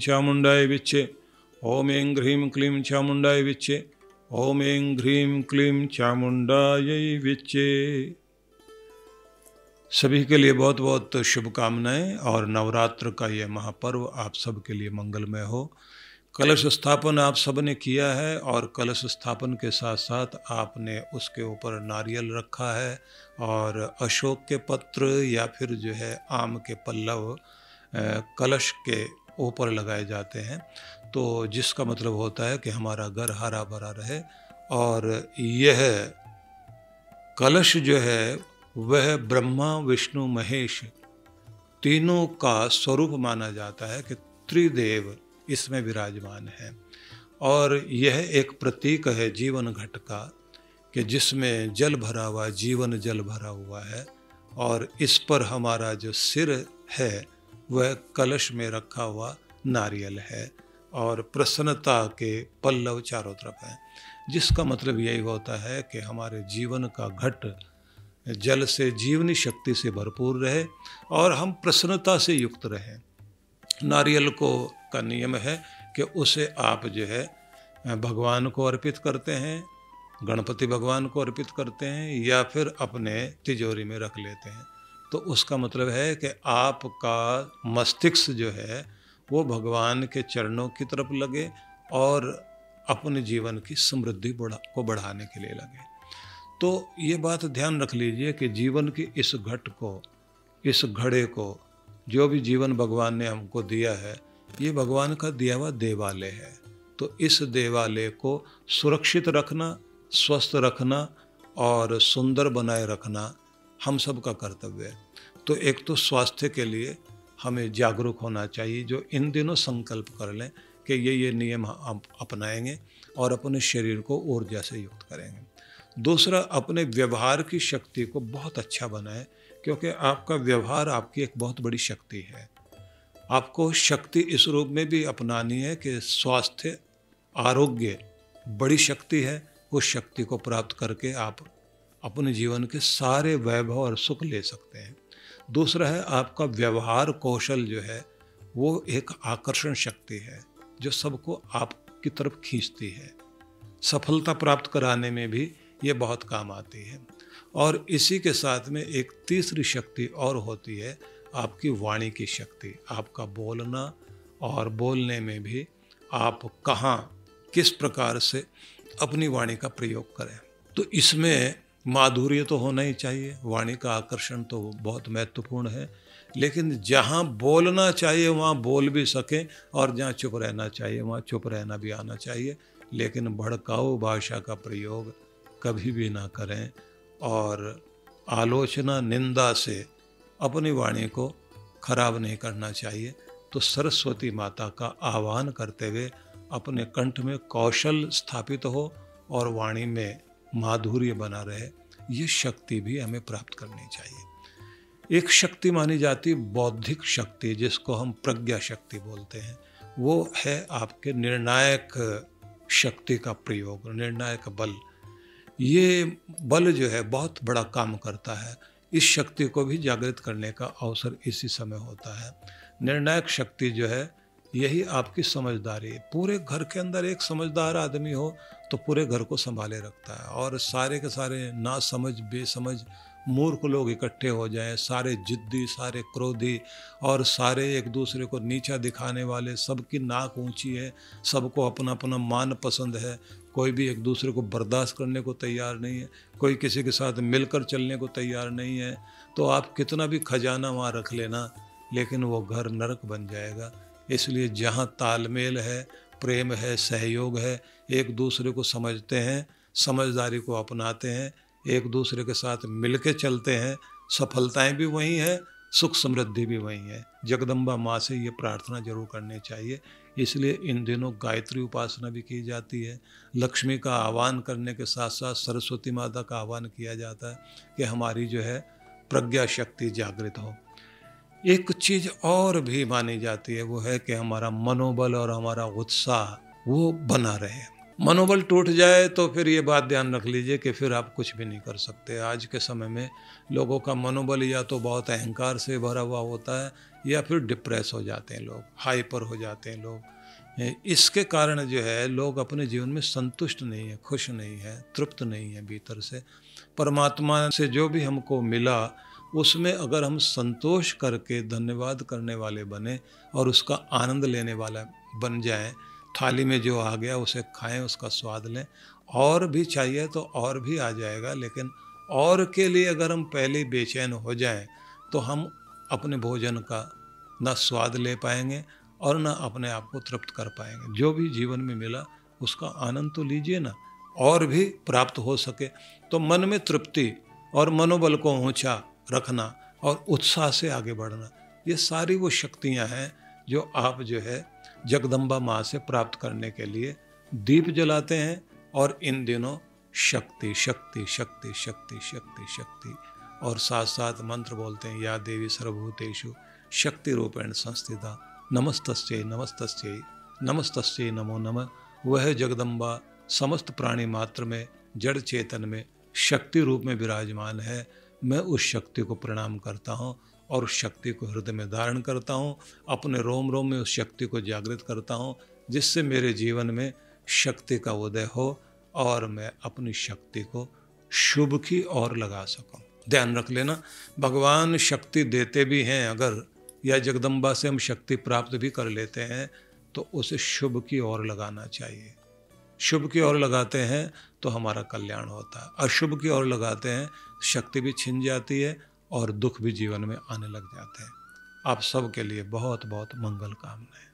चामुंडाय विच्चे ओम ऐं ह्रीं क्लीं चामुंडाय विच्चे ओम ऐं ह्रीं क्लीं चामुंडाय विच्चे सभी के लिए बहुत बहुत शुभकामनाएँ और नवरात्र का यह महापर्व आप सब के लिए मंगलमय हो। कलश स्थापन आप सबने किया है और कलश स्थापन के साथ साथ आपने उसके ऊपर नारियल रखा है और अशोक के पत्र या फिर जो है आम के पल्लव कलश के ऊपर लगाए जाते हैं। तो जिसका मतलब होता है कि हमारा घर हरा भरा रहे और यह कलश जो है, वह ब्रह्मा, विष्णु, महेश तीनों का स्वरूप माना जाता है कि त्रिदेव इसमें विराजमान है। और यह एक प्रतीक है जीवन घट का कि जिसमें जल भरा हुआ, जीवन जल भरा हुआ है और इस पर हमारा जो सिर है वह कलश में रखा हुआ नारियल है और प्रसन्नता के पल्लव चारों तरफ़ हैं। जिसका मतलब यही होता है कि हमारे जीवन का घट जल से जीवनी शक्ति से भरपूर रहे और हम प्रसन्नता से युक्त रहें। नारियल को का नियम है कि उसे आप जो है, भगवान को अर्पित करते हैं, गणपति भगवान को अर्पित करते हैं या फिर अपने तिजोरी में रख लेते हैं। तो उसका मतलब है कि आपका मस्तिष्क जो है, वो भगवान के चरणों की तरफ़ लगे और अपने जीवन की समृद्धि बढ़ा, को बढ़ाने के लिए लगे। तो ये बात ध्यान रख लीजिए कि जीवन की इस घट को, इस घड़े को, जो भी जीवन भगवान ने हमको दिया है, ये भगवान का दिया हुआ देवालय है। तो इस देवालय को सुरक्षित रखना, स्वस्थ रखना और सुंदर बनाए रखना हम सब का कर्तव्य है। तो एक तो स्वास्थ्य के लिए हमें जागरूक होना चाहिए, जो इन दिनों संकल्प कर लें कि ये ये नियम हम अपनाएँगे और अपने शरीर को ऊर्जा से युक्त करेंगे। दूसरा, अपने व्यवहार की शक्ति को बहुत अच्छा बनाए, क्योंकि आपका व्यवहार आपकी एक बहुत बड़ी शक्ति है। आपको शक्ति इस रूप में भी अपनानी है कि स्वास्थ्य, आरोग्य बड़ी शक्ति है, उस शक्ति को प्राप्त करके आप अपने जीवन के सारे वैभव और सुख ले सकते हैं। दूसरा है, आपका व्यवहार कौशल जो है, वो एक आकर्षण शक्ति है, जो सबको आपकी तरफ़ खींचती है। सफलता प्राप्त कराने में भी ये बहुत काम आती है। और इसी के साथ में एक तीसरी शक्ति और होती है, आपकी वाणी की शक्ति। आपका बोलना और बोलने में भी आप कहाँ, किस प्रकार से अपनी वाणी का प्रयोग करें। तो इसमें माधुर्य तो होना ही चाहिए, वाणी का आकर्षण तो बहुत महत्वपूर्ण है। लेकिन जहाँ बोलना चाहिए, वहाँ बोल भी सकें और जहाँ चुप रहना चाहिए, वहाँ चुप रहना भी आना चाहिए। लेकिन भड़काऊ भाषा का प्रयोग कभी भी ना करें और आलोचना, निंदा से अपनी वाणी को खराब नहीं करना चाहिए। तो सरस्वती माता का आह्वान करते हुए अपने कंठ में कौशल स्थापित हो और वाणी में माधुर्य बना रहे, ये शक्ति भी हमें प्राप्त करनी चाहिए। एक शक्ति मानी जाती बौद्धिक शक्ति, जिसको हम प्रज्ञा शक्ति बोलते हैं, वो है आपके निर्णायक शक्ति का प्रयोग, निर्णायक बल। ये बल जो है बहुत बड़ा काम करता है। इस शक्ति को भी जागृत करने का अवसर इसी समय होता है। निर्णायक शक्ति जो है यही आपकी समझदारी है। पूरे घर के अंदर एक समझदार आदमी हो तो पूरे घर को संभाले रखता है। और सारे के सारे ना समझ बेसमझ, मूर्ख लोग इकट्ठे हो जाएँ। सारे जिद्दी, सारे क्रोधी और सारे एक दूसरे को नीचा दिखाने वाले। सबकी नाक ऊँची है, सबको अपना अपना मान पसंद है। कोई भी एक दूसरे को बर्दाश्त करने को तैयार नहीं है। कोई किसी के साथ मिलकर चलने को तैयार नहीं है। तो आप कितना भी खजाना वहाँ रख लेना, लेकिन वो घर नरक बन जाएगा। इसलिए जहाँ तालमेल है, प्रेम है, सहयोग है, एक दूसरे को समझते हैं, समझदारी को अपनाते हैं, एक दूसरे के साथ मिल के चलते हैं, सफलताएँ भी वही हैं, सुख समृद्धि भी वही है। जगदम्बा माँ से ये प्रार्थना ज़रूर करनी चाहिए। इसलिए इन दिनों गायत्री उपासना भी की जाती है। लक्ष्मी का आह्वान करने के साथ साथ सरस्वती माता का आह्वान किया जाता है कि हमारी जो है प्रज्ञा शक्ति जागृत हो। एक चीज़ और भी मानी जाती है, वो है कि हमारा मनोबल और हमारा उत्साह, वो बना रहे। मनोबल टूट जाए तो फिर ये बात ध्यान रख लीजिए कि फिर आप कुछ भी नहीं कर सकते। आज के समय में लोगों का मनोबल या तो बहुत अहंकार से भरा हुआ होता है, या फिर डिप्रेस हो जाते हैं लोग, हाइपर हो जाते हैं लोग। इसके कारण जो है, लोग अपने जीवन में संतुष्ट नहीं है, खुश नहीं है, तृप्त नहीं है भीतर से। परमात्मा से जो भी हमको मिला उसमें अगर हम संतोष करके धन्यवाद करने वाले बने और उसका आनंद लेने वाला बन जाएँ, थाली में जो आ गया उसे खाएँ, उसका स्वाद लें, और भी चाहिए तो और भी आ जाएगा, लेकिन और के लिए अगर हम पहले बेचैन हो जाएँ तो हम अपने भोजन का न स्वाद ले पाएँगे और न अपने आप को तृप्त कर पाएँगे। जो भी जीवन में मिला, उसका आनंद तो लीजिए ना, और भी प्राप्त हो सके। तो मन में तृप्ति और मनोबल को ऊँचा रखना और उत्साह से आगे बढ़ना। ये सारी वो शक्तियाँ हैं जो आप जो है जगदम्बा माँ से प्राप्त करने के लिए दीप जलाते हैं और इन दिनों शक्ति शक्ति शक्ति शक्ति शक्ति शक्ति और साथ साथ मंत्र बोलते हैं, या देवी सर्वभूतेषु शक्ति रूपेण संस्थिता। नमस्तस्ये नमस्तस्ये नमस्तस्ये नमो नमः। वह जगदम्बा समस्त प्राणी मात्र में, जड़ चेतन में शक्ति रूप में विराजमान है। मैं उस शक्ति को प्रणाम करता हूँ और उस शक्ति को हृदय में धारण करता हूँ, अपने रोम रोम में उस शक्ति को जागृत करता हूँ, जिससे मेरे जीवन में शक्ति का उदय हो और मैं अपनी शक्ति को शुभ की ओर लगा सकूँ। ध्यान रख लेना, भगवान शक्ति देते भी हैं, अगर या जगदम्बा से हम शक्ति प्राप्त भी कर लेते हैं तो उसे शुभ की ओर लगाना चाहिए। शुभ की ओर लगाते हैं तो हमारा कल्याण होता है। अशुभ की ओर लगाते हैं शक्ति भी छिन जाती है और दुख भी जीवन में आने लग जाते हैं। आप सबके लिए बहुत बहुत मंगल कामनाएँ।